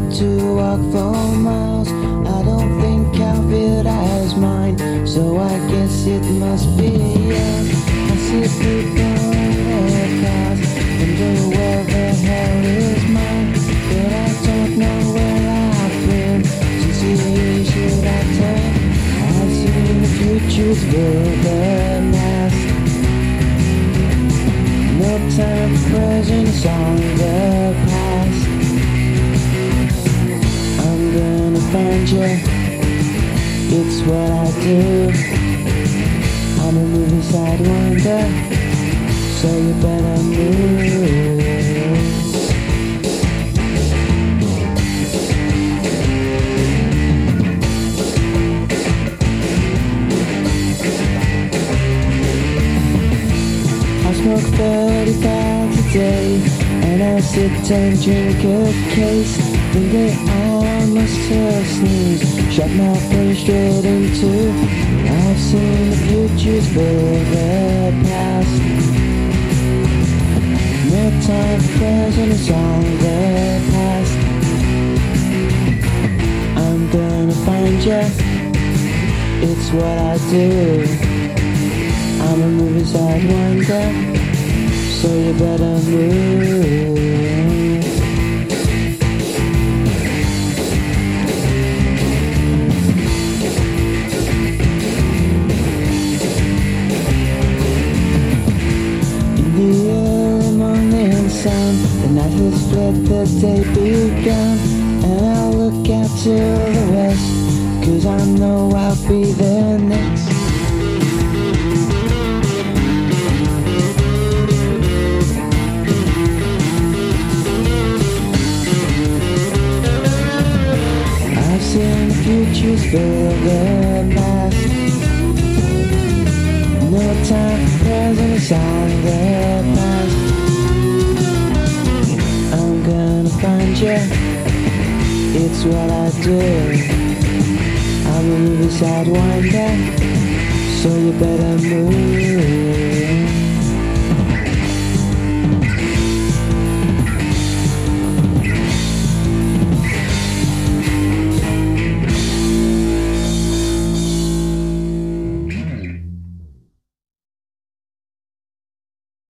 had to walk for miles. I don't think I'll feel as mine, so I guess it must be yours. I see people in their cars, wonder where the hell is mine, but I don't know where I've been. Sincerely, should I turn? I see the future's wilderness. Find you. It's what I do. I'm a movie side wonder, so you better move. I smoke 30 bags a day And I sit and drink a case Then they almost have sneeze Shut my brain straight into I've seen the futures for the past. No time for present, it's all the past. I'm gonna find you It's what I do. I'm a movie sidewinder, so you better move. The night has fled, the day begun, and I'll look out to the west, cause I know I'll be there next. I've seen futures for the past. No time for present, all the past. Gonna find you. It's what I do. I'm a movie sidewinder, so you better move.